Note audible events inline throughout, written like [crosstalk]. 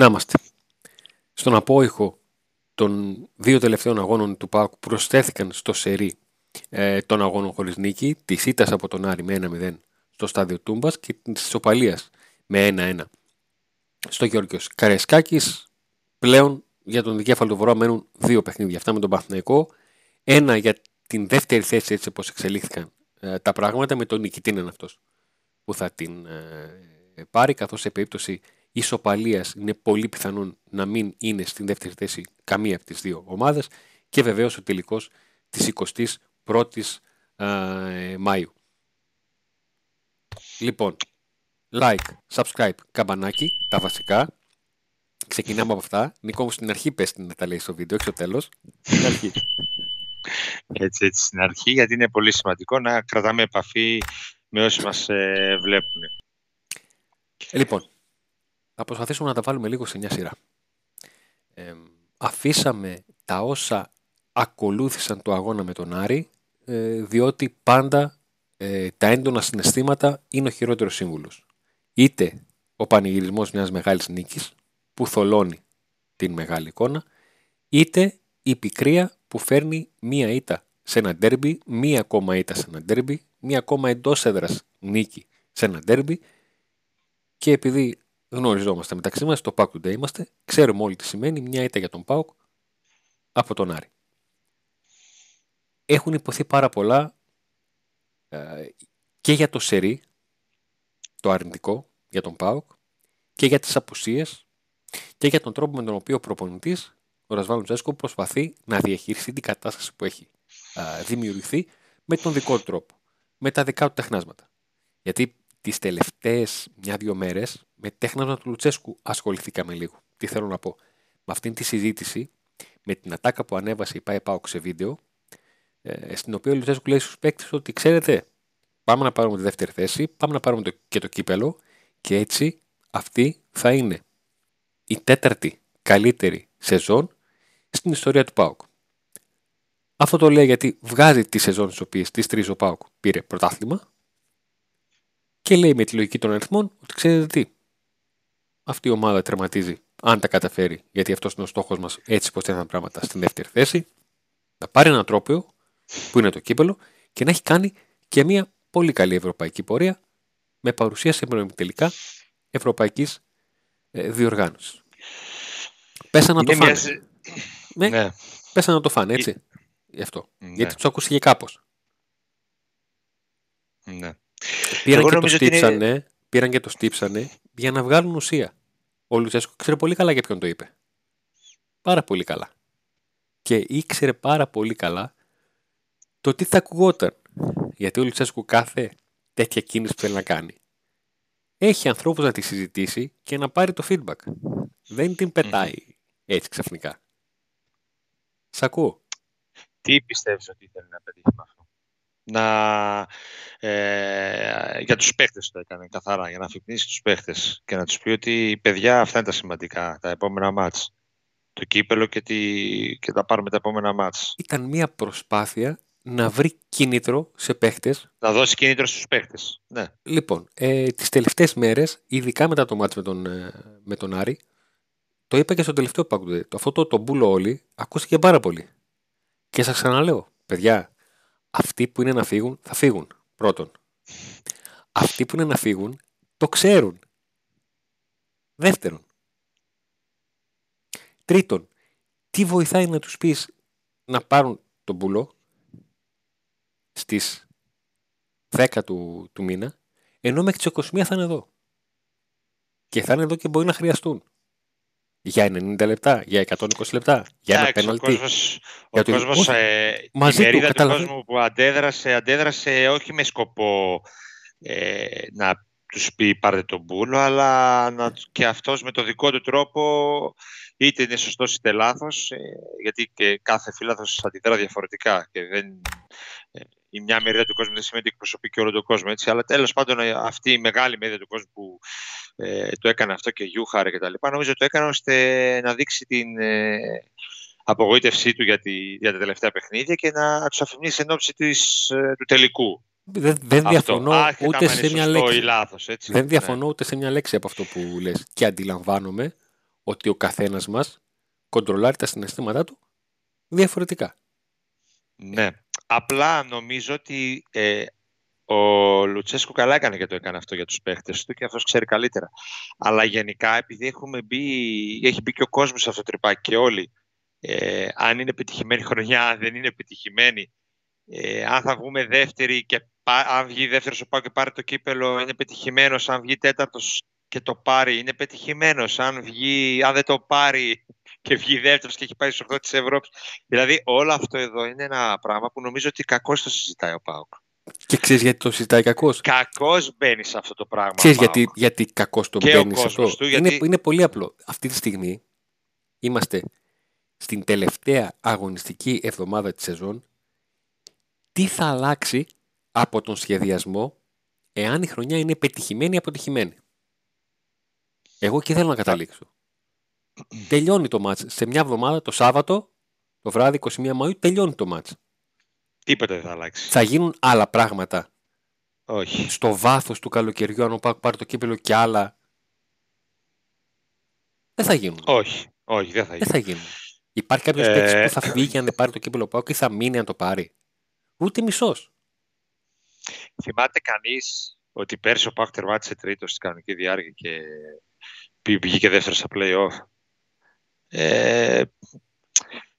Να είμαστε. Στον απόϊχο των δύο τελευταίων αγώνων του ΠΑΟΚ προσθέθηκαν στο σερί ε, των αγώνων χωρίς νίκη, τη ήττα από τον Άρη με 1-0 στο στάδιο Τούμπας και της ισοπαλία με 1-1 στο Γιώργος Καρεσκάκης. Πλέον για τον δικέφαλο του Βορρά μένουν δύο παιχνίδια. Αυτά με τον Παθηναϊκό. Ένα για την δεύτερη θέση έτσι όπως εξελίχθηκαν ε, τα πράγματα με τον νικητή είναι αυτός που θα την ε, πάρει καθώς σε περίπτωση ισοπαλίας είναι πολύ πιθανόν να μην είναι στην δεύτερη θέση καμία από τις δύο ομάδες και βεβαίως ο τελικός της 21ης ε, Μάιου. Λοιπόν, like, subscribe, καμπανάκι, τα βασικά. Ξεκινάμε από αυτά. Νικό μου στην αρχή πες την τα λέει στο βίντεο, όχι στο τέλος. Στην αρχή. Έτσι, έτσι, στην αρχή, γιατί είναι πολύ σημαντικό να κρατάμε επαφή με όσοι μας ε, βλέπουν. Λοιπόν, θα προσπαθήσουμε να τα βάλουμε λίγο σε μια σειρά. Ε, αφήσαμε τα όσα ακολούθησαν το αγώνα με τον Άρη, ε, διότι πάντα ε, τα έντονα συναισθήματα είναι ο χειρότερος σύμβουλος. Είτε ο πανηγυρισμός μιας μεγάλης νίκης, που θολώνει την μεγάλη εικόνα, είτε η πικρία που φέρνει μία ήττα σε ένα ντέρμπι, μία ακόμα ήττα σε ένα ντέρμπι, μία ακόμα εντός έδρας νίκη σε ένα ντέρμπι και επειδή γνωριζόμαστε μεταξύ μας, το Pack Today είμαστε, ξέρουμε όλοι τι σημαίνει μια ήττα για τον Πάουκ από τον Άρη. Έχουν υποθεί πάρα πολλά ε, και για το σερί, το αρνητικό για τον ΠΑΟΚ και για τις απουσίες και για τον τρόπο με τον οποίο ο προπονητής, ο Ρασβάλλον Τζέσκο, προσπαθεί να διαχειριστεί την κατάσταση που έχει δημιουργηθεί με τον δικό του τρόπο, με τα δικά του τεχνάσματα. Γιατί τις τελευταίες μια-δυο μέρες με τέχνασμα του Λουτσέσκου ασχοληθήκαμε λίγο. Τι θέλω να πω. Με αυτήν τη συζήτηση, με την ατάκα που ανέβασε η ΠΑΕ σε βίντεο, ε, στην οποία ο Λουτσέσκου λέει στους παίκτες ότι ξέρετε, πάμε να πάρουμε τη δεύτερη θέση, πάμε να πάρουμε το, και το κύπελο και έτσι αυτή θα είναι η τέταρτη καλύτερη σεζόν στην ιστορία του ΠΑΟΚ. Αυτό το λέει γιατί βγάζει τις σεζόν τις οποίες τις τρεις ο ΠΑΟΚ πήρε πρωτάθλημα και λέει με τη λογική των αριθμών ότι ξέρετε τι, αυτή η ομάδα τερματίζει αν τα καταφέρει, γιατί αυτός είναι ο στόχος μας, έτσι πως τα πράγματα στην δεύτερη θέση, να πάρει ένα τρόπαιο που είναι το κύπελο και να έχει κάνει και μια πολύ καλή ευρωπαϊκή πορεία με παρουσία σε τελικά ευρωπαϊκής ε, διοργάνωσης. Πέσα να το φάνε. Ναι, ναι. Πέσα να το φάνε, έτσι. Γι' αυτό. Ναι. Γιατί τους ακούστηκε κάπως. Ναι. Πήραν και, το στύψανε, πήραν και το στύψανε για να βγάλουν ουσία. Ο Λουτσέσκο ξέρει πολύ καλά για ποιον το είπε. Πάρα πολύ καλά. Και ήξερε πάρα πολύ καλά το τι θα ακουγόταν. Γιατί ο Λουτσέσκου κάθε τέτοια κίνηση που θέλει να κάνει έχει ανθρώπους να τη συζητήσει και να πάρει το feedback. Δεν την πετάει έτσι ξαφνικά. Σ' ακούω. Τι πιστεύεις ότι ήθελε να πετύχει με αυτό; Να, ε, για τους παίχτες το έκανε καθαρά, για να αφυπνίσει τους παίχτες και να τους πει ότι παιδιά αυτά είναι τα σημαντικά, τα επόμενα μάτς. Το κύπελο και, τη, και τα πάρουμε τα επόμενα μάτς. Ήταν μια προσπάθεια να βρει κίνητρο σε παίχτες. Να δώσει κίνητρο στους παίχτες. Ναι. Λοιπόν, ε, τις τελευταίες μέρες, ειδικά μετά το μάτι με τον, ε, με τον Άρη, το είπα και στο τελευταίο παγκόσμιο. Αυτό το, το μπούλο όλοι ακούστηκε πάρα πολύ. Και σας ξαναλέω, παιδιά, αυτοί που είναι να φύγουν, θα φύγουν. Πρώτον. Αυτοί που είναι να φύγουν, το ξέρουν. Δεύτερον. Τρίτον, τι βοηθάει να τους πεις να πάρουν τον μπουλό στις 10 του, του μήνα, ενώ μέχρι τις 21 θα είναι εδώ. Και θα είναι εδώ και μπορεί να χρειαστούν. Για 90 λεπτά, για 120 λεπτά, για ένα πέναλτι. Ο κόσμος, ο ε, μαζί η μερίδα του, κόσμου που αντέδρασε, αντέδρασε όχι με σκοπό ε, να τους πει πάρτε τον μπούλο, αλλά να, και αυτός με το δικό του τρόπο είτε είναι σωστός είτε λάθος, ε, γιατί και κάθε φύλαθος αντιδρά διαφορετικά και δεν, ε, η μια μερίδα του κόσμου δεν σημαίνει ότι εκπροσωπεί και όλο τον κόσμο. Έτσι. Αλλά τέλος πάντων ε, αυτή η μεγάλη μερίδα του κόσμου που ε, το έκανε αυτό και Γιούχαρε κτλ. Νομίζω το έκανε ώστε να δείξει την ε, απογοήτευσή του για, τη, για τα τελευταία παιχνίδια και να τους αφημίσει εν ώψη της, ε, του τελικού. Δεν, δεν διαφωνώ ούτε σε μια λέξη. Λάθος, έτσι. Δεν διαφωνώ ναι. ούτε σε μια λέξη από αυτό που λες. Και αντιλαμβάνομαι ότι ο καθένας μας κοντρολάρει τα συναισθήματά του διαφορετικά. Ναι. Απλά νομίζω ότι ε, ο Λουτσέσκου καλά έκανε και το έκανε αυτό για τους παίχτες του και αυτός ξέρει καλύτερα. Αλλά γενικά επειδή έχουμε μπει, έχει μπει και ο κόσμος σε αυτό το τρυπάκι και όλοι, ε, αν είναι επιτυχημένη χρονιά, αν δεν είναι επιτυχημένη, ε, αν θα βγούμε δεύτερη και αν βγει δεύτερος ο Πάο και πάρει το κύπελο, είναι πετυχημένο. Αν βγει τέταρτος και το πάρει, είναι πετυχημένο. Αν, βγει, αν δεν το πάρει και βγει δεύτερος και έχει πάει στους 8 της Ευρώπης. Δηλαδή, όλο αυτό εδώ είναι ένα πράγμα που νομίζω ότι κακώς το συζητάει ο Πάοκ. Και ξέρεις γιατί το συζητάει κακώς; Κακώς μπαίνει σε αυτό το πράγμα. Ξέρεις γιατί, γιατί κακώς το μπαίνει σε αυτό; Του, γιατί... είναι, είναι πολύ απλό. Αυτή τη στιγμή είμαστε στην τελευταία αγωνιστική εβδομάδα της σεζόν τι θα αλλάξει από τον σχεδιασμό εάν η χρονιά είναι πετυχημένη ή αποτυχημένη; Εγώ εκεί θέλω να καταλήξω. Τελειώνει το μάτς. Σε μια εβδομάδα, το Σάββατο, το βράδυ 21 Μαΐου, τελειώνει το μάτς. Τίποτα δεν θα αλλάξει. Θα γίνουν άλλα πράγματα. Όχι. Στο βάθος του καλοκαιριού, αν ο Πάκ πάρει το κύπελο και άλλα. Δεν θα γίνουν. Όχι. Όχι, δεν θα γίνουν. Δεν θα γίνουν. Υπάρχει κάποιος ε... που θα φύγει αν δεν πάρει το κύπελο Πάκ ή θα μείνει αν το πάρει. Ούτε μισός. Θυμάται κανείς ότι πέρσι ο Πάκ τερμάτισε τρίτος στην κανονική διάρκεια και βγήκε δεύτερος στα playoff; Ε,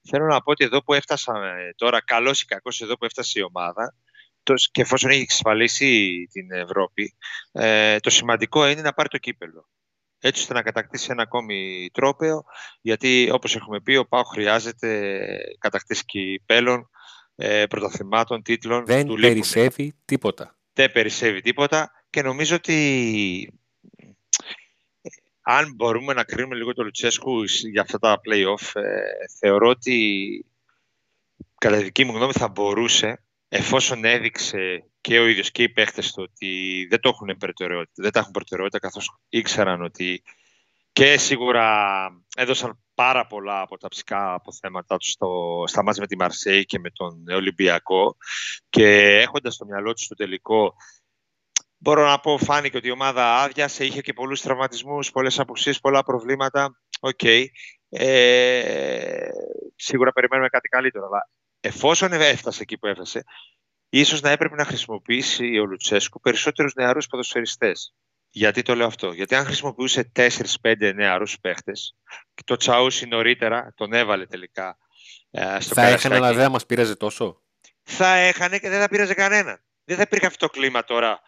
θέλω να πω ότι εδώ που έφτασαμε τώρα, καλός ή κακός εδώ που έφτασε η ομάδα, το, και εφόσον έχει εξασφαλίσει την Ευρώπη, ε, το σημαντικό είναι να πάρει το κύπελο. Έτσι ώστε να κατακτήσει ένα ακόμη τρόπαιο, γιατί όπως έχουμε πει, ο Πάο χρειάζεται κατακτήσεις κυπέλων ε, πρωταθλημάτων, τίτλων. Δεν του περισσεύει τίποτα. Δεν περισσεύει τίποτα και νομίζω ότι ε, αν μπορούμε να κρίνουμε λίγο το Λουτσέσκου για αυτά τα play-off, ε, θεωρώ ότι κατά τη δική μου γνώμη θα μπορούσε, εφόσον έδειξε και ο ίδιος και οι παίχτες του ότι δεν το έχουν προτεραιότητα, δεν τα έχουν προτεραιότητα καθώς ήξεραν ότι και σίγουρα έδωσαν πάρα πολλά από τα ψυχικά αποθέματα τους στο, στα μάτια με τη Μαρσέη και με τον Ολυμπιακό και έχοντας στο μυαλό τους το τελικό μπορώ να πω φάνηκε ότι η ομάδα άδειασε, είχε και πολλούς τραυματισμούς, πολλές απουσίες, πολλά προβλήματα. OK. Okay. Ε, σίγουρα περιμένουμε κάτι καλύτερο, αλλά εφόσον έφτασε εκεί που έφτασε, ίσως να έπρεπε να χρησιμοποιήσει ο Λουτσέσκου περισσότερους νεαρούς ποδοσφαιριστές. Γιατί το λέω αυτό; Γιατί αν χρησιμοποιούσε 4-5 νεαρούς παίχτες, και το Τσαούσι νωρίτερα τον έβαλε τελικά ε, στο Θα έχανε, αλλά δεν μας πήραζε τόσο; Θα έχανε και δεν θα πήραζε κανένα. Δεν θα υπήρχε αυτό το κλίμα τώρα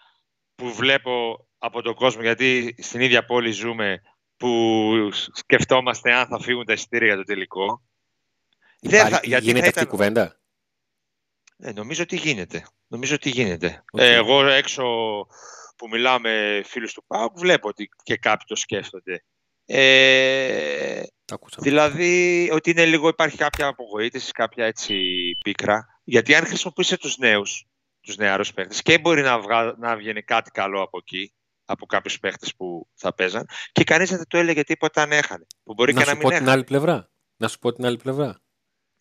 που βλέπω από τον κόσμο, γιατί στην ίδια πόλη ζούμε, που σκεφτόμαστε αν θα φύγουν τα εισιτήρια για το τελικό. δεν θα, γιατί γίνεται αυτή η κουβέντα; Ε, νομίζω ότι γίνεται. Νομίζω ότι γίνεται. Ε, εγώ έξω που μιλάω με φίλους του ΠΑΟΚ βλέπω ότι και κάποιοι το σκέφτονται. Ε, δηλαδή ότι είναι λίγο, υπάρχει κάποια απογοήτευση, κάποια έτσι πίκρα. Γιατί αν χρησιμοποιήσει τους νέους, τους νεαρούς παίχτες και μπορεί να, βγα, να βγαίνει κάτι καλό από εκεί, από κάποιους παίχτες που θα παίζαν και κανείς δεν το έλεγε τίποτα αν έχανε. Που μπορεί να και σου να μην πω την άλλη πλευρά. Να σου πω την άλλη πλευρά.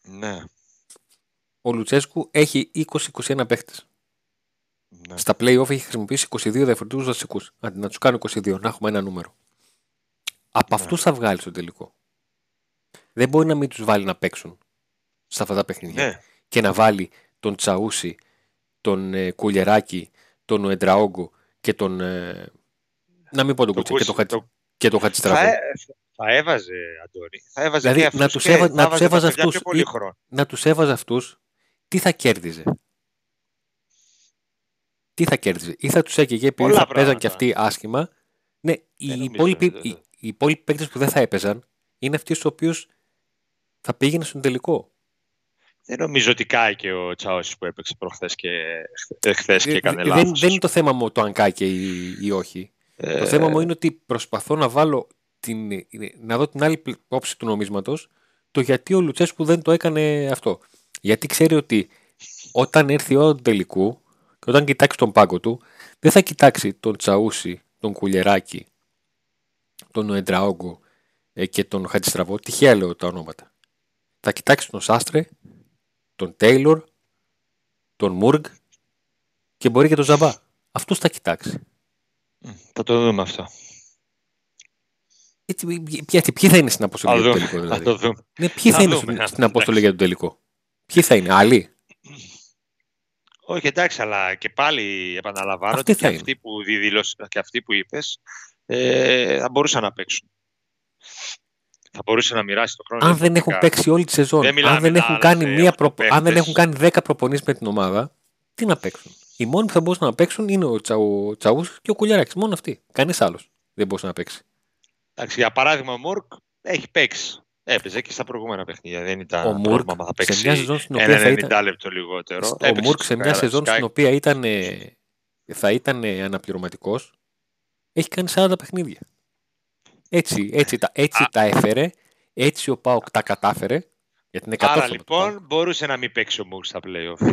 Ναι. Ο Λουτσέσκου έχει 20-21 παίχτες. Ναι. Στα playoff έχει χρησιμοποιήσει 22 διαφορετικούς βασικούς. Αντί να τους κάνει 22, να έχουμε ένα νούμερο. Από ναι. αυτούς θα βγάλει το τελικό. Δεν μπορεί να μην τους βάλει να παίξουν σε αυτά τα παιχνίδια. Ναι. Και να βάλει τον Τσαούσι, τον ε, Κουλιεράκη, τον Εντραόγκο και τον. Ε, να μην πω τον Κουτσέ, και τον το... και το Χατζηστραβό. Θα, θα έβαζε, Αντώνη. Θα έβαζε δηλαδή, να τους έβαζε, να τους έβαζε αυτούς. Να τους έβαζε αυτούς, τι θα κέρδιζε; Τι θα κέρδιζε; Ή θα τους έκαιγε επειδή θα παίζαν και αυτοί άσχημα; Ναι, οι υπόλοιποι, οι, οι υπόλοιποι παίκτες που δεν θα έπαιζαν είναι αυτοί στους οποίους θα πήγαινε στον τελικό. Δεν νομίζω ότι κάει και ο Τσάωση που έπαιξε προχθές και εχθέ και έκανε λάθο. Δεν, δεν είναι το θέμα μου το αν κάει και ή, ή όχι. Ε... Το θέμα μου είναι ότι προσπαθώ να βάλω την, να δω την άλλη όψη του νομίσματος το γιατί ο Λουτσέσκου δεν το έκανε αυτό. Γιατί ξέρει ότι όταν έρθει η ώρα του τελικού και όταν κοιτάξει τον πάγκο του, δεν θα κοιτάξει τον Τσαούσι, τον Κουλεράκη, τον Νοεντραόγκο ε, και τον Χατζηστραβό. Τυχαία λέω τα ονόματα. Θα κοιτάξει τον Σάστρε, τον Τέιλορ, τον Μούργκ και μπορεί και τον Ζαμπά. Αυτούς θα κοιτάξεις. Θα το δούμε αυτό. Έτσι, ποιοι, ποιοι θα είναι στην αποστολή για το τελικό, δηλαδή; το δούμε. Ναι, ποιοι θα, θα είναι δούμε, στην αποστολή για το τελικό; Ποιοι θα είναι, άλλοι; Όχι, εντάξει, αλλά και πάλι επαναλαμβάνω ότι και αυτοί, που και αυτοί που είπες ε, θα μπορούσαν να παίξουν. Θα μπορούσε να μοιράσει το χρόνο. Αν δεν έχουν παίξει όλη τη σεζόν, αν, δεν έχουν, κάνει μία προπο... αν δεν έχουν κάνει 10 προπονήσεις με την ομάδα, τι να παίξουν. Οι μόνοι που θα μπορούσαν να παίξουν είναι ο Τσαου... Τσαούς και ο Κουλιαράκης. Μόνο αυτοί. Κανείς άλλος δεν μπορούσε να παίξει. Εντάξει, για παράδειγμα, ο Μουρκ έχει παίξει. Έπαιζε και στα προηγούμενα παιχνίδια. Δεν ήταν ο Μουρκ θα παίξει σε μια σεζόν στην οποία θα ήταν... λεπτό λιγότερο. Ο Μουρκ σε μια σεζόν στην οποία ήταν, θα ήταν αναπληρωματικός έχει κάνει 40 παιχνίδια. Έτσι, έτσι, τα, έτσι τα έφερε, έτσι ο Πάοκ τα κατάφερε. Γιατί είναι Άρα λοιπόν μπορούσε να μην παίξει ο Μουρκ στα playoff.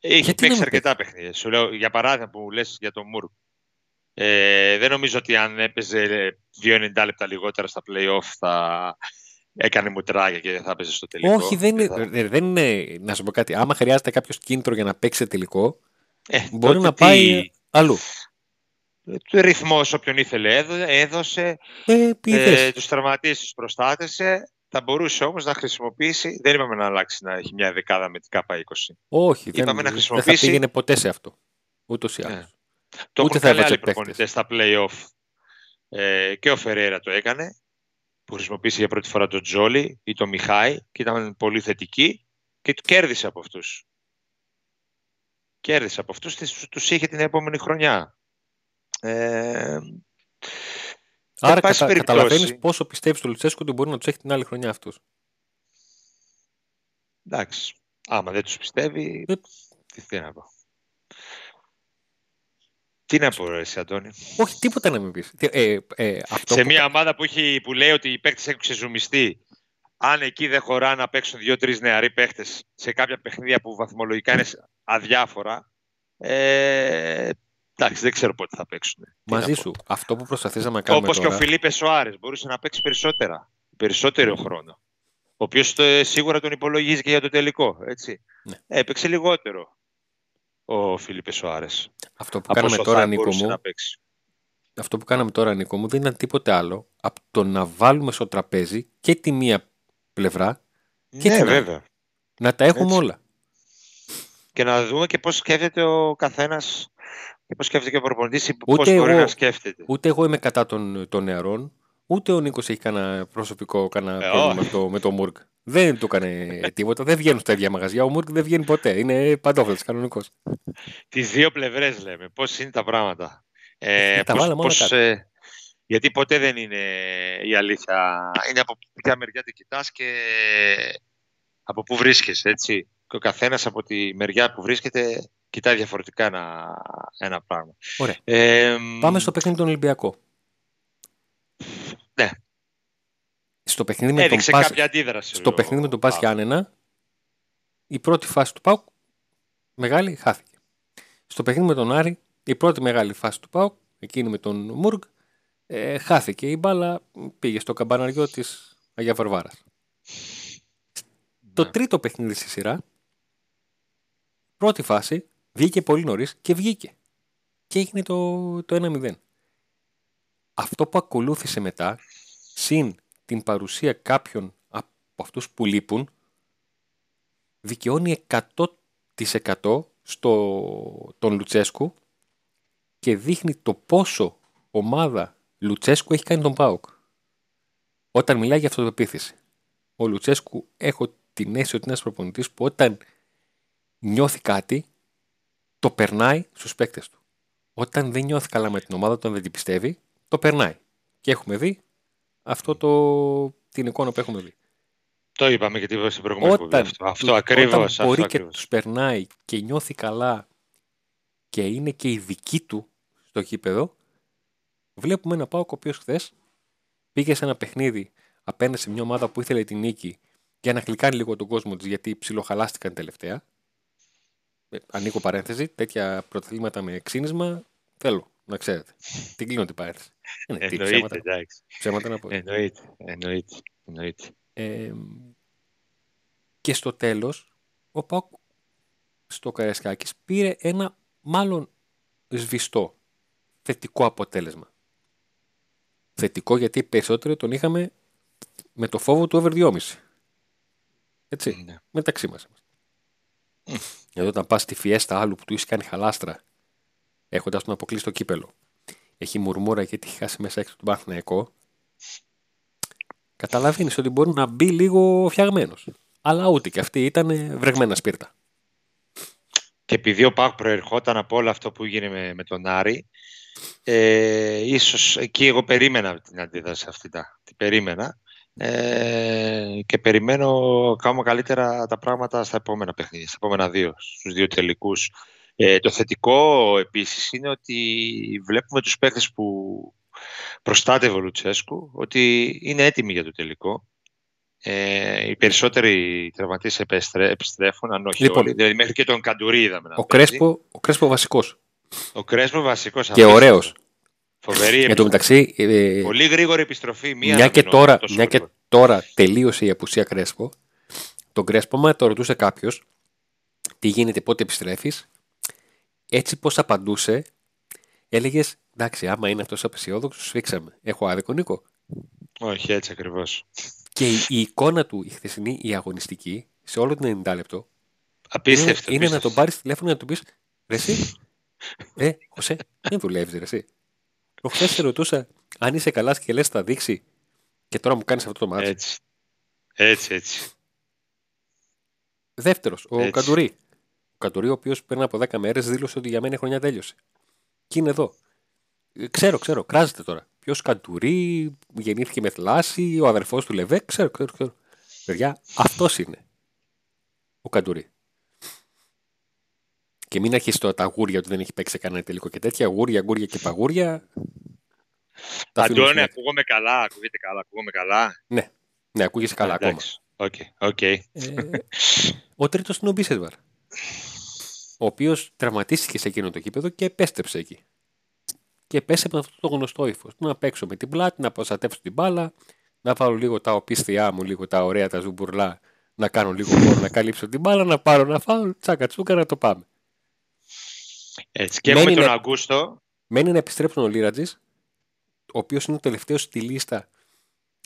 Έχει γιατί παίξει αρκετά παιχνίδια. Σου λέω, για παράδειγμα που λες για τον Μουρκ. Ε, δεν νομίζω ότι αν έπαιζε 2-90 λεπτά λιγότερα στα play-off θα έκανε μουτράγια και δεν θα έπαιζε στο τελικό. Όχι, δεν, είναι, δεν είναι. Να σου πω κάτι. Άμα χρειάζεται κάποιος κίνητρο για να παίξει τελικό, ε, μπορεί να πάει αλλού. Του ρυθμός όποιον ήθελε έδωσε. Ε, ε, τους τραυματίε του προστάτησε. Θα μπορούσε όμως να χρησιμοποιήσει. Δεν είπαμε να αλλάξει να έχει μια δεκάδα με την ΚΑΠΑ 20. Όχι, είπαμε δεν, να χρησιμοποιήσει. Δεν θα πήγαινε ποτέ σε αυτό. Ούτως ή άλλως. Το Ούτε έχουν κάνει άλλοι προπονητές στα play-off. Ε, και ο Φερέρα το έκανε, που χρησιμοποίησε για πρώτη φορά τον Τζόλι ή τον Μιχάη και ήταν πολύ θετική και του κέρδισε από αυτούς. Κέρδισε από αυτούς, τους είχε την επόμενη χρονιά. Ε, Άρα κατα, καταλαβαίνεις πόσο πιστεύεις το Λουτσέσκο ότι μπορεί να τους έχει την άλλη χρονιά αυτούς. Εντάξει. Άμα δεν τους πιστεύει, ε... τι θέλω να πω. Τι να πω, εσύ, Αντώνη; Όχι, τίποτα να μην πεις. Ε, ε, σε μια ομάδα που, έχει, που λέει ότι οι παίκτες έχουν ξεζουμιστεί, αν εκεί δεν χωρά να παίξουν δύο-τρεις νεαροί παίκτες σε κάποια παιχνίδια που βαθμολογικά είναι αδιάφορα. Ε, εντάξει, δεν ξέρω πότε θα παίξουν. Μαζί σου. Αυτό που προσπαθήσαμε να κάνουμε. Όπως και ο Φιλίπε Σοάρε μπορούσε να παίξει περισσότερα. Περισσότερο χρόνο. Ο οποίος ε, σίγουρα τον υπολογίζει και για το τελικό. Έτσι. Ναι. Έπαιξε λιγότερο ο Φίλιππε Σοάρε. Αυτό που κάναμε τώρα, Νίκο μου, αυτό που κάναμε τώρα, Νίκο μου, δεν ήταν τίποτε άλλο από το να βάλουμε στο τραπέζι και τη μία πλευρά και ναι, την βέβαια. Να τα έχουμε όλα. Και να δούμε και πώς σκέφτεται ο καθένας και πώς σκέφτεται και ο προπονητής ή πώς μπορεί να σκέφτεται; Ούτε εγώ είμαι κατά των, των νεαρών, ούτε ο Νίκος έχει κανένα προσωπικό κανένα ε, πρόβλημα με το, με το Μουρκ. Δεν του έκανε τίποτα. Δεν βγαίνουν στα ίδια μαγαζιά. Ο Μουρκ δεν βγαίνει ποτέ. Είναι παντόφλε, κανονικός. Τις δύο πλευρές λέμε. Πώς είναι τα πράγματα. Ε, τα πώς, πώς, ε, γιατί ποτέ δεν είναι η αλήθεια. Είναι από ποια μεριά την κοιτάς και από πού βρίσκεσαι, έτσι. Και ο καθένας από τη μεριά που βρίσκεται κοιτάει διαφορετικά ένα, ένα πράγμα. Ωραία. Ε, Πάμε στο παιχνίδι τον Ολυμπιακό. Ναι στο παιχνίδι με τον Πας, αντίδραση, στο παιχνίδι με τον Πας Γιάννενα, η πρώτη φάση του Πάουκ μεγάλη χάθηκε. Στο παιχνίδι με τον Άρη, η πρώτη μεγάλη φάση του Πάουκ, εκείνη με τον Μουργκ, ε, χάθηκε. Η μπάλα πήγε στο καμπαναριό της Αγία Βαρβάρας. Το ναι. τρίτο παιχνίδι στη σειρά, πρώτη φάση, βγήκε πολύ νωρίς και βγήκε. Και έγινε το, το 1-0. Αυτό που ακολούθησε μετά, συν την παρουσία κάποιων από αυτούς που λείπουν δικαιώνει 100% στο τον Λουτσέσκου και δείχνει το πόσο ομάδα Λουτσέσκου έχει κάνει τον ΠΑΟΚ. Όταν μιλάει για αυτοπεποίθηση. Ο Λουτσέσκου έχω την αίσθηση ότι είναι ένας προπονητής που όταν νιώθει κάτι το περνάει στους παίκτες του. Όταν δεν νιώθει καλά με την ομάδα, όταν δεν την πιστεύει, το περνάει. Και έχουμε δει αυτό το, την εικόνα που έχουμε δει. Το είπαμε και στην προηγούμενη όταν, αυτό. Αυτό ακριβώς. Όταν μπορεί και τους περνάει και νιώθει καλά και είναι και η δική του στο κήπεδο, βλέπουμε ένα πάω ο οποίος χθες πήγε σε ένα παιχνίδι απέναντι σε μια ομάδα που ήθελε την νίκη για να κλικάνει λίγο τον κόσμο της γιατί ψιλοχαλάστηκαν τελευταία. Ε, ανοίγω παρένθεση, τέτοια πρωταθλήματα με ξύνισμα θέλω να ξέρετε. Την κλείνω την παρένθεση. Εννοείται, εντάξει. Ψέματα να πω. Εννοείται, εννοείται. εννοείται. Ε, και στο τέλος, ο Πάκ στο Καρεσκάκης πήρε ένα μάλλον σβηστό θετικό αποτέλεσμα. θετικό γιατί περισσότερο τον είχαμε με το φόβο του over 2,5. Έτσι, ναι. μεταξύ μας. Mm. Εδώ όταν πας στη φιέστα άλλου που του είσαι κάνει χαλάστρα, έχοντας τον αποκλείσει το κύπελο, έχει μουρμούρα γιατί έχει χάσει μέσα έξω τον Παναθηναϊκό, καταλαβαίνεις ότι μπορεί να μπει λίγο φτιαγμένος. Αλλά ούτε και αυτή ήταν βρεγμένα σπίρτα. Και επειδή ο Πάκ προερχόταν από όλο αυτό που έγινε με, με τον Άρη, ε, ίσως εκεί εγώ περίμενα την αντίδραση αυτή. Την περίμενα. Ε, και περιμένω κάνουμε καλύτερα τα πράγματα στα επόμενα παιχνίδια, στα επόμενα δύο, στους δύο τελικούς. Ε, το θετικό επίσης είναι ότι βλέπουμε τους παίκτες που προστάτευε ο Λουτσέσκου ότι είναι έτοιμοι για το τελικό. Ε, οι περισσότεροι τραυματίες επιστρέφουν, αν όχι λοιπόν, όλοι. Δηλαδή μέχρι και τον Καντουρί είδαμε. Ο Κρέσπο, ο Κρέσπο βασικός. Ο Κρέσπο βασικός. Και ωραίος. Φοβερή Για το μεταξύ, ε, Πολύ γρήγορη επιστροφή. Μία μια, και τώρα, μια και τώρα τελείωσε η απουσία Κρέσπο. Τον Κρέσπο, μα το ρωτούσε κάποιος, τι γίνεται, πότε επιστρέφεις; Έτσι πώς απαντούσε, έλεγες Εντάξει, άμα είναι αυτός απεσιόδοξος, σφίξαμε. Έχω άδικο, Νίκο. Όχι, έτσι ακριβώς. Και η, η, εικόνα του, η χθεσινή, η αγωνιστική, σε όλο την 90 λεπτό. Απίστευτο. Είναι, είναι να τον πάρεις τηλέφωνο να του πεις Ρε, εσύ. ε, Χωσέ, δεν δουλεύεις, ρε, εσύ. Προχθέ σε ρωτούσα αν είσαι καλά και λες, θα δείξει. Και τώρα μου κάνεις αυτό το μάτι. Έτσι. Έτσι, έτσι. Δεύτερος, ο έτσι. Καντουρί. Ο Καντουρί, ο οποίος πριν από 10 μέρες δήλωσε ότι για μένα η χρονιά τέλειωσε. Και είναι εδώ. Ξέρω, ξέρω, κράζεται τώρα. Ποιος Καντουρί, γεννήθηκε με θλάση, ο αδερφός του Λεβέ, ξέρω, ξέρω, ξέρω. Παιδιά, αυτός είναι. Ο Καντουρί. Και μην αρχίσει τώρα τα αγούρια ότι δεν έχει παίξει κανένα τελικό και τέτοια. Αγούρια, αγούρια και παγούρια. Αντώνη, ακούγομαι καλά, ακούγεται καλά, ακούγομαι καλά. Ναι, ναι ακούγεσαι καλά ακόμα. Okay, okay. Ε, ο τρίτος είναι ο Μπίσεσβαρ. Ο οποίος τραυματίστηκε σε εκείνο το κήπεδο και επέστρεψε εκεί και πέσε με αυτό το γνωστό ύφος. Να παίξω με την πλάτη, να προστατεύσω την μπάλα, να βάλω λίγο τα οπίστια μου, λίγο τα ωραία, τα ζουμπουρλά, να κάνω λίγο χώρο, να καλύψω την μπάλα, να πάρω να φάω, τσάκα τσούκα να το πάμε. Έτσι, και έχουμε τον να... Αγκούστο. Μένει να επιστρέψουν ο Λίρατζης, ο οποίος είναι ο τελευταίος στη λίστα,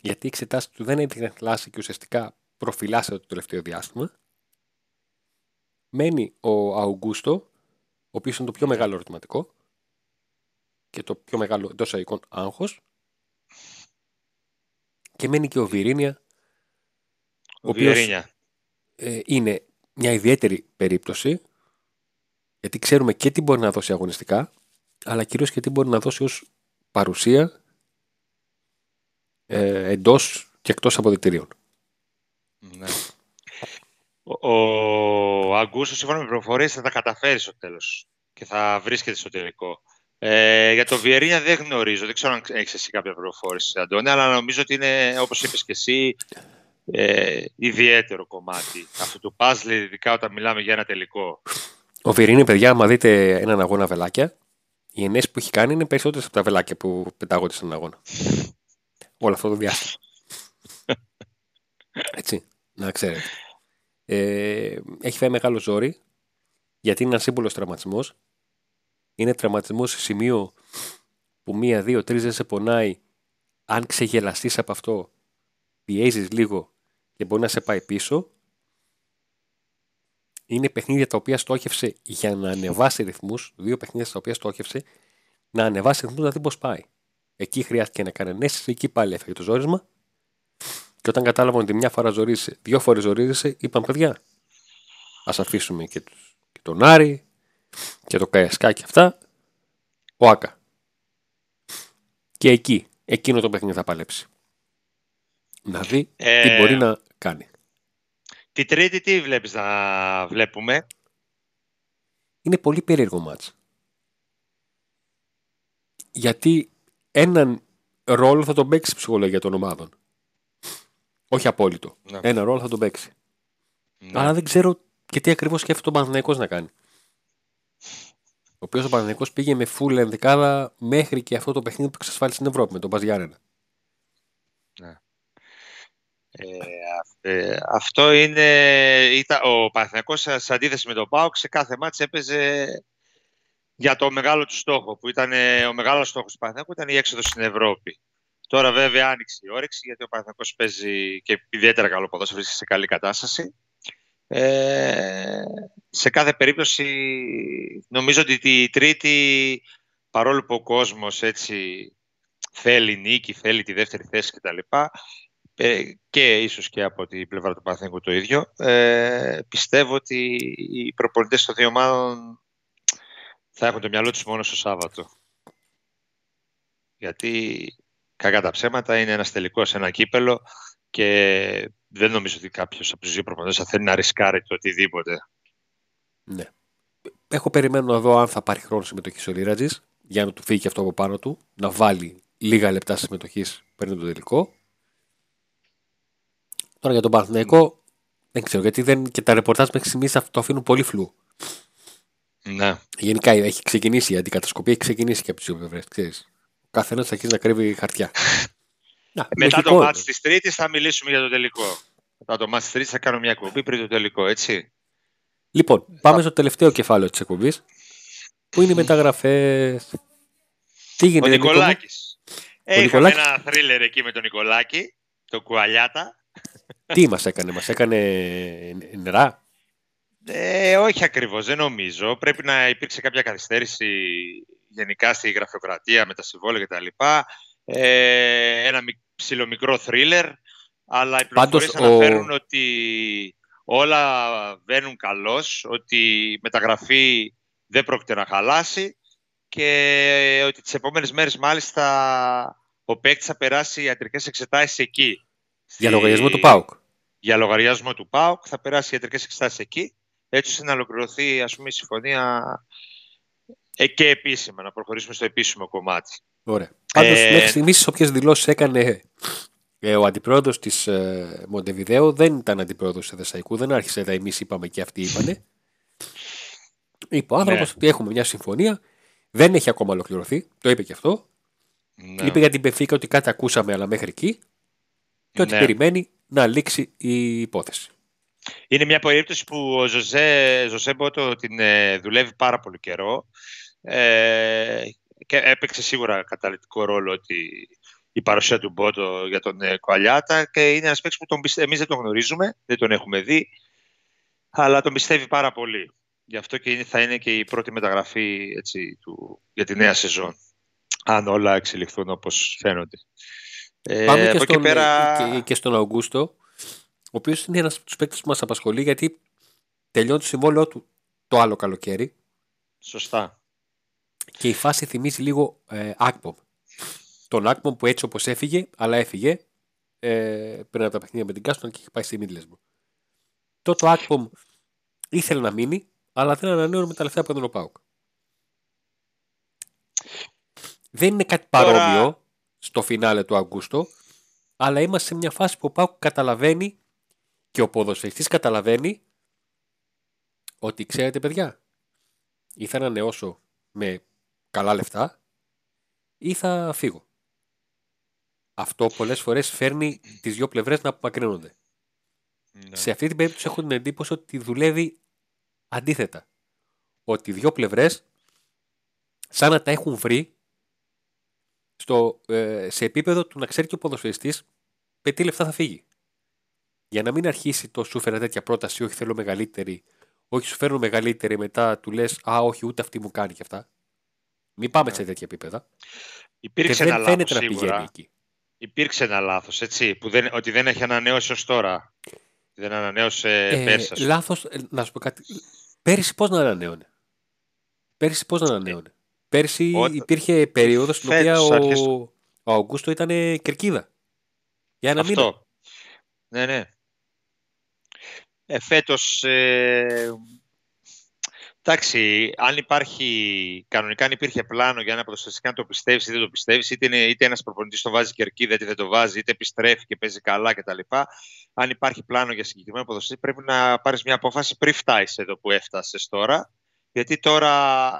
γιατί οι εξετάσει του δεν έδειχναν κλάση και ουσιαστικά προφυλάσσεται το τελευταίο διάστημα. Μένει ο Αουγκούστο, ο οποίος είναι το πιο μεγάλο ερωτηματικό και το πιο μεγάλο εντός αγικών άγχος. Και μένει και ο Βιρίνια, ο, ο οποίος ε, είναι μια ιδιαίτερη περίπτωση, γιατί ξέρουμε και τι μπορεί να δώσει αγωνιστικά, αλλά κυρίως και τι μπορεί να δώσει ως παρουσία ε, εντός και εκτός αποδητηρίων. Ναι. Ο, ο Αγκούστο, σύμφωνα με πληροφορίε, θα τα καταφέρει στο τέλος και θα βρίσκεται στο τελικό. Ε, για το Βιερίνια δεν γνωρίζω, δεν ξέρω αν έχεις εσύ κάποια πληροφόρηση, Αντώνη, αλλά νομίζω ότι είναι, όπως είπες και εσύ, ε, ιδιαίτερο κομμάτι αυτού του puzzle, ειδικά όταν μιλάμε για ένα τελικό. Ο Βιερίνια, παιδιά, άμα δείτε έναν αγώνα βελάκια, οι ενέσει που έχει κάνει είναι περισσότερες από τα βελάκια που πετάγονται στον αγώνα. Όλο αυτό το διάστημα. [laughs] Έτσι, να ξέρετε. Ε, έχει φάει μεγάλο ζόρι, γιατί είναι ένας σύμβολος τραυματισμός είναι τραυματισμός σε σημείο που μία, δύο, τρεις δεν σε πονάει. Αν ξεγελαστείς από αυτό, πιέζεις λίγο και μπορεί να σε πάει πίσω. Είναι παιχνίδια τα οποία στόχευσε για να ανεβάσει ρυθμούς. Δύο παιχνίδια στα οποία στόχευσε να ανεβάσει ρυθμούς να δει πώς πάει. Εκεί χρειάστηκε να κάνει ενέστηση, εκεί πάλι έφεγε το ζόρισμα. Και όταν κατάλαβαν ότι μια φορά ζορίζεσαι, δύο φορές ζορίζεσαι, είπαν παιδιά, ας αφήσουμε και, και τον Άρη, και το Καϊασκά και αυτά, ο Άκα. Και εκεί, εκείνο το παιχνίδι θα παλέψει. Να δει τι ε, μπορεί να κάνει. Τη τρίτη τι βλέπεις να βλέπουμε; Είναι πολύ περίεργο μάτς. Γιατί έναν ρόλο θα τον παίξει η ψυχολογία των ομάδων. Όχι απόλυτο. Ναι. Ένα ρόλο θα τον παίξει. Ναι. Αλλά δεν ξέρω και τι ακριβώς σκέφτεται ο Παναθηναϊκός να κάνει ο οποίος ο Παναγενικό πήγε με full ενδεκάδα μέχρι και αυτό το παιχνίδι που εξασφάλισε στην Ευρώπη με τον Παζιάννενα. Ναι. Ε, ε, αυτό είναι. Ήταν, ο Παναθηναϊκός σε αντίθεση με τον Πάοξ σε κάθε μάτς έπαιζε για το μεγάλο του στόχο. Που ήταν, ο μεγάλος στόχος του Παναθηναϊκού ήταν η έξοδος στην Ευρώπη. Τώρα βέβαια άνοιξε η όρεξη γιατί ο Παναθηναϊκός παίζει και ιδιαίτερα καλό ποδόσφαιρο, βρίσκεται σε καλή κατάσταση. Ε, σε κάθε περίπτωση νομίζω ότι η τρίτη παρόλο που ο κόσμος έτσι θέλει νίκη, θέλει τη δεύτερη θέση κτλ. Ε, και ίσως και από την πλευρά του Παναθηναϊκού το ίδιο. Ε, πιστεύω ότι οι προπονητές των δύο ομάδων θα έχουν το μυαλό τους μόνο στο Σάββατο. Γιατί κακά τα ψέματα είναι ένας τελικός σε ένα κύπελο και δεν νομίζω ότι κάποιος από τους δύο προπονητές θα θέλει να ρισκάρει το οτιδήποτε. Ναι. Έχω περιμένω να δω αν θα πάρει χρόνο συμμετοχής ο Λίρατζης για να του φύγει και αυτό από πάνω του, να βάλει λίγα λεπτά συμμετοχής πριν το τελικό. Τώρα για τον Παναθηναϊκό δεν ξέρω γιατί δεν, και τα ρεπορτάζ μέχρι στιγμής το αφήνουν πολύ φλού. Ναι. Γενικά έχει ξεκινήσει η αντικατασκοπή, έχει ξεκινήσει και από τις δύο πλευρές. Ο καθένας θα αρχίσει να κρύβει χαρτιά. [laughs] Να, Μετά το μάτι της Τρίτης θα μιλήσουμε για το τελικό. Μετά το μάτι της Τρίτης θα κάνω μια εκπομπή πριν το τελικό, έτσι. Λοιπόν, πάμε στο τελευταίο κεφάλαιο της εκπομπής. Πού είναι οι μεταγραφές. Τι γίνεται, Ο Νικολάκης. Έχαμε ένα θρίλερ εκεί με τον Νικολάκη, το Κουαλιάτα. Τι μας έκανε, μας έκανε νερά; Ε, όχι ακριβώς, δεν νομίζω. Πρέπει να υπήρξε κάποια καθυστέρηση γενικά στη γραφειοκρατία με τα συμβόλαια κτλ. Ε, ένα ψιλομικρό θρίλερ, αλλά οι πληροφορίες αναφέρουν ότι όλα βαίνουν καλώς, ότι η μεταγραφή δεν πρόκειται να χαλάσει και ότι τις επόμενες μέρες μάλιστα ο παίκτης θα περάσει ιατρικές εξετάσεις εκεί. Για λογαριασμό του ΠΑΟΚ. Για λογαριασμό του ΠΑΟΚ θα περάσει ιατρικές εξετάσεις εκεί, έτσι ώστε να ολοκληρωθεί ας πούμε, η συμφωνία ε, και επίσημα, να προχωρήσουμε στο επίσημο κομμάτι. Ωραία. Πάντως, ε... μέχρι στιγμής, όποιες δηλώσεις έκανε ε, ο αντιπρόεδρος της ε, Μοντεβιδέου, δεν ήταν αντιπρόεδρος του Θεσσαϊκού, δεν άρχισε τα εμείς είπαμε και αυτοί είπανε. Είπε ο άνθρωπος ναι. ότι έχουμε μια συμφωνία, δεν έχει ακόμα ολοκληρωθεί, το είπε και αυτό. Ναι. Είπε για την Πεφίκα ότι κάτι ακούσαμε, αλλά μέχρι εκεί. Και ότι ναι. περιμένει να λήξει η υπόθεση. Είναι μια περίπτωση που ο Ζωζέ, Ζωζέ Μπότο την ε, δουλεύει πάρα πολύ καιρό ε, και έπαιξε σίγουρα καταλητικό ρόλο ότι η παρουσία του Μπότο για τον ε, Κοαλιάτα και είναι ένας παίκτης που τον εμείς δεν τον γνωρίζουμε, δεν τον έχουμε δει, αλλά τον πιστεύει πάρα πολύ. Γι' αυτό και θα είναι και η πρώτη μεταγραφή έτσι, του, για τη νέα σεζόν. Αν όλα εξελιχθούν όπως φαίνονται. Ε, Πάμε και, στον, πέρα... και, και στον Αουγκούστο, ο οποίος είναι ένας από τους παίκτες που μας απασχολεί γιατί τελειώνει το συμβόλαιό του το άλλο καλοκαίρι. Σωστά. Και η φάση θυμίζει λίγο ε, Ακπομ. Τον Ακπομ που έτσι όπως έφυγε, αλλά έφυγε ε, πριν από τα παιχνίδια με την Κάστον και είχε πάει στη Μίτλεσμπο. Τότε ο Ακπομ ήθελε να μείνει, αλλά δεν ανανέωνε με τα λεφτά που έδωνε ο Πάουκ. Δεν είναι κάτι παρόμοιο στο φινάλε του Αγκούστο, αλλά είμαστε σε μια φάση που ο Πάουκ καταλαβαίνει και ο ποδοσφαιριστής καταλαβαίνει ότι ξέρετε παιδιά, ή θα ανανεώσω με καλά λεφτά ή θα φύγω. Αυτό πολλές φορές φέρνει τις δύο πλευρές να απομακρύνονται. Ναι. Σε αυτή την περίπτωση έχω την εντύπωση ότι δουλεύει αντίθετα. Ότι οι δύο πλευρές σαν να τα έχουν βρει στο, ε, σε επίπεδο του να ξέρει και ο ποδοσφαιριστής με τι λεφτά θα φύγει. Για να μην αρχίσει το σου φέρα τέτοια πρόταση, όχι θέλω μεγαλύτερη, όχι σου φέρνω μεγαλύτερη, μετά του λες Α, όχι, ούτε αυτή μου κάνει και αυτά. Μην πάμε ναι. σε τέτοια επίπεδα. Υπήρξε και δεν φαίνεται να πηγαίνει εκεί. Υπήρξε ένα λάθος, έτσι, που δεν, ότι δεν έχει ανανεώσει ως τώρα. Δεν ανανέωσε ε, πέρσι. Λάθος, ε, να σου πω κάτι. Πέρυσι πώς να ανανέωνε. Πέρυσι πώς να ανανέωνε. Πέρυσι ο... υπήρχε περίοδος στην οποία ο, ο Αουγκούστο ήταν κερκίδα. Για ένα Αυτό. μήνα. Ναι, ναι. Ε, φέτος ε, Εντάξει, αν υπάρχει, κανονικά αν υπήρχε πλάνο για ένα ποδοσφαιριστή, αν το πιστεύεις ή δεν το πιστεύεις, είτε, είναι, είτε ένας προπονητής το βάζει κερκίδα, είτε δεν το βάζει, είτε επιστρέφει και παίζει καλά κτλ. Αν υπάρχει πλάνο για συγκεκριμένο ποδοσφαιριστή, πρέπει να πάρεις μια απόφαση πριν φτάσεις εδώ που έφτασες τώρα. Γιατί τώρα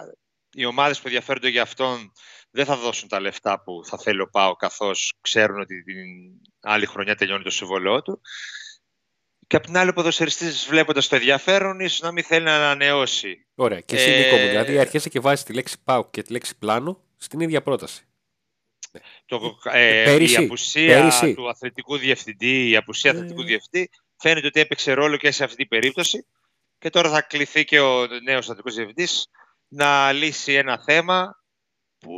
οι ομάδες που ενδιαφέρονται για αυτόν δεν θα δώσουν τα λεφτά που θα θέλει ο Πάο, καθώς ξέρουν ότι την άλλη χρονιά τελειώνει το συμβολό του. Και απ' την άλλη, ο ποδοσφαιριστής βλέποντας το ενδιαφέρον, ίσως να μην θέλει να ανανεώσει. Ωραία. Και εσύ, ε... Νίκο μου, δηλαδή έρχεσαι και βάζεις τη λέξη πάω και τη λέξη πλάνο στην ίδια πρόταση. Το, ε, η απουσία του αθλητικού διευθυντή, η απουσία αθλητικού διευθυντή φαίνεται ότι έπαιξε ρόλο και σε αυτή την περίπτωση και τώρα θα κληθεί και ο νέος αθλητικός διευθυντής να λύσει ένα θέμα που,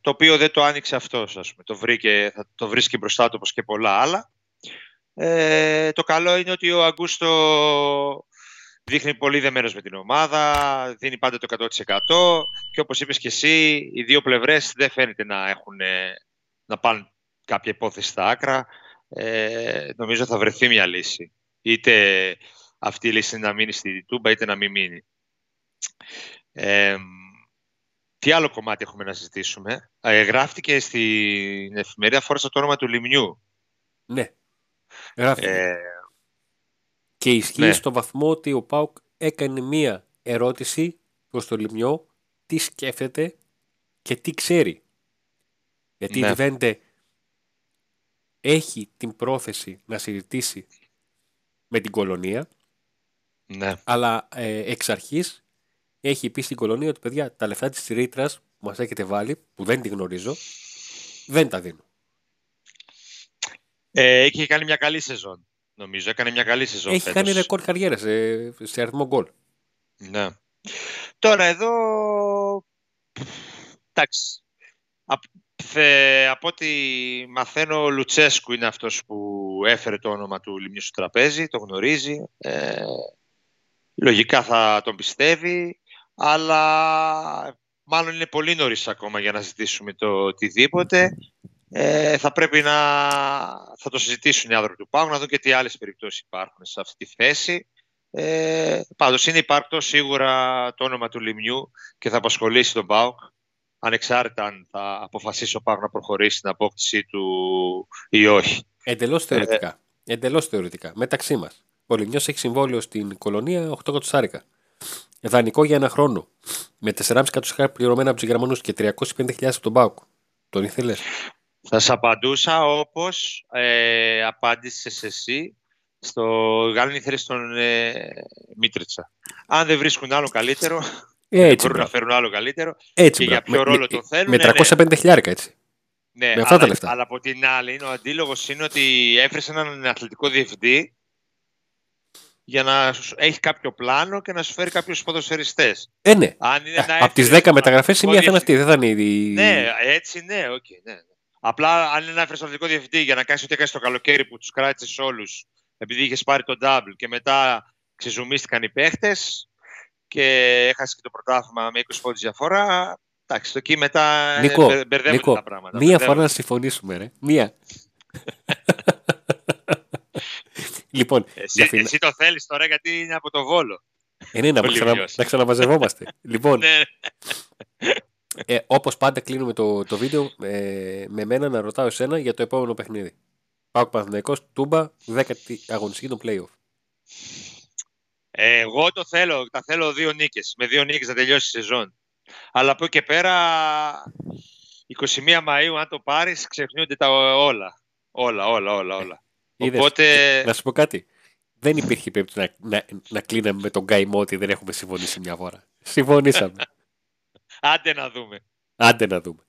το οποίο δεν το άνοιξε αυτός, ας πούμε. Το, βρήκε, θα το βρίσκει μπροστά του όπως και πολλά άλλα. Ε, το καλό είναι ότι ο Αγκούστο δείχνει πολύ δεμένος με την ομάδα, δίνει πάντα το 100% και όπως είπες και εσύ, οι δύο πλευρές δεν φαίνεται να, έχουν, να πάνε κάποια υπόθεση στα άκρα. Ε, νομίζω θα βρεθεί μια λύση. Είτε αυτή η λύση να μείνει στη Τούμπα, είτε να μην μείνει. Ε, τι άλλο κομμάτι έχουμε να συζητήσουμε; Ε, γράφτηκε στην εφημερίδα Φόρσα το όνομα του Λιμνιού. Ναι. Γράφτηκε. Ε, και ισχύει ναι. στο βαθμό ότι ο Πάουκ έκανε μία ερώτηση προς το Λιμνιό τι σκέφτεται και τι ξέρει. Γιατί ναι. η έχει την πρόθεση να συζητήσει με την κολονία ναι. αλλά ε, εξ αρχής έχει πει στην κολονία ότι παιδιά τα λεφτά της ρήτρας που μας έχετε βάλει που δεν τη γνωρίζω δεν τα δίνω. Ε, έχει κάνει μια καλή σεζόν. Νομίζω έκανε μια καλή σεζόν. Έχει κάνει ρεκόρ καριέρας σε, σε αριθμό γκολ. Ναι. Τώρα εδώ. Εντάξει. Από ό,τι μαθαίνω, ο Λουτσέσκου είναι αυτός που έφερε το όνομα του Λιμνιού στο τραπέζι, το γνωρίζει. Ε, λογικά θα τον πιστεύει, αλλά μάλλον είναι πολύ νωρίς ακόμα για να ζητήσουμε το οτιδήποτε. Ε, θα πρέπει να θα το συζητήσουν οι άνθρωποι του ΠΑΟΚ, να δουν και τι άλλες περιπτώσεις υπάρχουν σε αυτή τη θέση. Ε, πάντως είναι υπάρκτο σίγουρα το όνομα του Λιμιού και θα απασχολήσει τον ΠΑΟΚ ανεξάρτητα αν θα αποφασίσει ο ΠΑΟΚ να προχωρήσει στην απόκτησή του ή όχι. Εντελώς θεωρητικά. Ε, Εντελώς θεωρητικά. Μεταξύ μας. Ο Λιμιός έχει συμβόλαιο στην κολονία 8 κατοστάρικα. Δανεικό για ένα χρόνο. Με 4,5 εκατομμύρια πληρωμένα από τους Γερμανού και 350.000 από τον Πάουκ. Τον ήθελες; Θα σας απαντούσα όπως ε, απάντησες εσύ στο Γάλλον ήθελες στον ε, Μίτριτσα. Αν δεν βρίσκουν άλλο καλύτερο, έτσι, μπορούν να φέρουν άλλο καλύτερο. Έτσι, και για ποιο ρόλο με, τον θέλουν. Με 350 ναι. έτσι. Ναι, με αυτά αλλά, τα λεφτά. Αλλά από την άλλη, ο αντίλογος είναι ότι έφερε έναν αθλητικό διευθυντή για να έχει κάποιο πλάνο και να σου φέρει κάποιους ποδοσφαιριστέ. Ε, ναι. Από τις 10 μεταγραφές η μία θα είναι αυτή, δεν θα είναι η. Ναι, έτσι ναι, okay, ναι. Απλά αν είναι ένα αθλητικό διευθυντή για να κάνεις ό,τι έκανες το καλοκαίρι που τους κράτησες όλους επειδή είχες πάρει τον double και μετά ξεζουμίστηκαν οι παίχτες και έχασες και το πρωτάθλημα με 20 πόντους διαφορά. Εντάξει, το εκεί μετά Νίκο, μπερδεύονται τα πράγματα. Μία φορά να συμφωνήσουμε, ρε. Μία. [laughs] Λοιπόν, εσύ, εσύ το θέλεις τώρα γιατί είναι από το Βόλο. Ε, ναι, να, ξανα, να ξαναμαζευόμαστε. [laughs] λοιπόν, ναι. ε, όπως πάντα κλείνουμε το, το βίντεο ε, με μένα να ρωτάω εσένα για το επόμενο παιχνίδι. Πάω Παναθηναϊκός, Τούμπα, δέκατη αγωνιστική των play-off. Ε, εγώ το θέλω, τα θέλω δύο νίκες. Με δύο νίκες να τελειώσει η σεζόν. Αλλά από εκεί και πέρα, 21 Μαΐου, αν το πάρεις, ξεχνιούνται τα όλα. Όλα, όλα, όλα, όλα. Οπότε... Να σου πω κάτι. Δεν υπήρχε περίπτωση να, να, να κλείναμε με τον Γκάιμο ότι δεν έχουμε συμφωνήσει μια φορά. Συμφωνήσαμε. Άντε να δούμε. Άντε να δούμε.